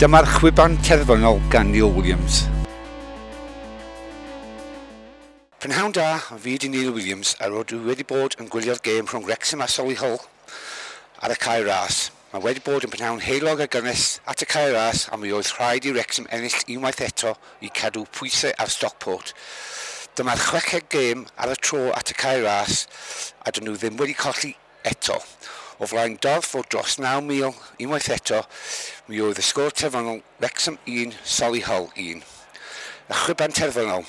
Dyma'r chwiban terfynol gan Neil Williams. Prynhawn da, fi di Neil Williams a rydw wedi bod yn gwylio'r gêm rhwng Wrexham a Solly Hull ar y cae ras. Mae wedi bod yn prynhawn heilog a gynnes at y cae ras a mi oedd rhaid i Wrexham ennill unwaith eto i cadw pwysau ar Stockport. Dyma'r chweched gêm ar y tro at y cae ras a dyn nhw ddim wedi colli eto o flaen dorth o dros 9,000 unwaith eto, mi oedd y sgôr terfynol Wrexham 1, Solihull 1. Y chryban terfynol,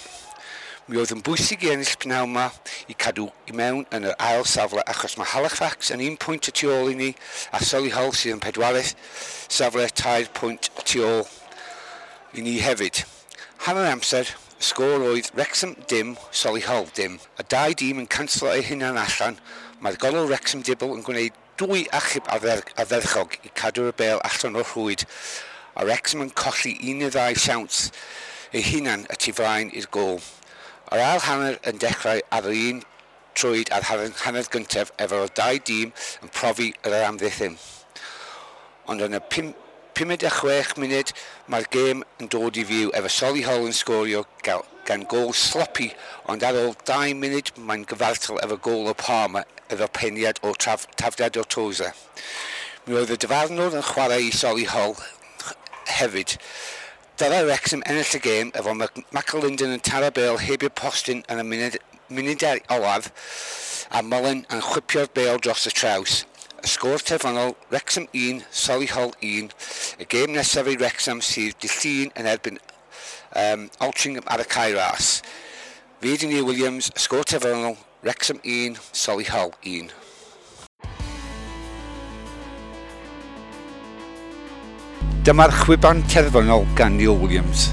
mi oedd yn bwysig i ennill pnaw yma i cadw i mewn yn yr ail safle achos mae Halifax yn un pwynt y tu ôl i ni a Solihull sydd yn pedwaredd safle tair pwynt tu ôl i ni hefyd. Hanner amser, y sgôr oedd Wrexham dim, Solihull dim. Y dau dîm yn canslo eu hunan allan. Mae'r golwg Wrexham Dibble yn gwneud dwy achub a dderchog i cadw'r bel allan o'r rhwyd A a'r yn colli un i ddau siawns ei hunan y tu flaen i'r gol. Yr ail hanner yn dechrau ar yr un trwyd a'r hanner gyntaf efo'r dau dîm yn profi yr amddiffyn. Ond yn y 56 munud mae'r gêm yn dod i fyw efo Solly Hull yn sgorio gan gol sloppy ond ar ôl 2 munud mae'n gyfartal efo gol o Palmer efo peniad o traf, tafdiad o Toza. E. Mi oedd y dyfarnwr yn chwarae i Sori Hall hefyd. Dyla Wrexham ennill y gêm efo McAlinden yn taro bel heb i'r postyn yn y munud, munudau olaf a Mullen yn chwipio'r bel dros y traws. Y sgôr terfynol Wrexham 1, Sori Hall 1. Y gêm nesaf i Wrexham sydd dillun yn erbyn um, Altrincham ar y Cairas. Virginia Williams, sgôr terfynol Wrexham 1, Solihull 1. Dyma'r chwiban terfynol gan Neil Williams.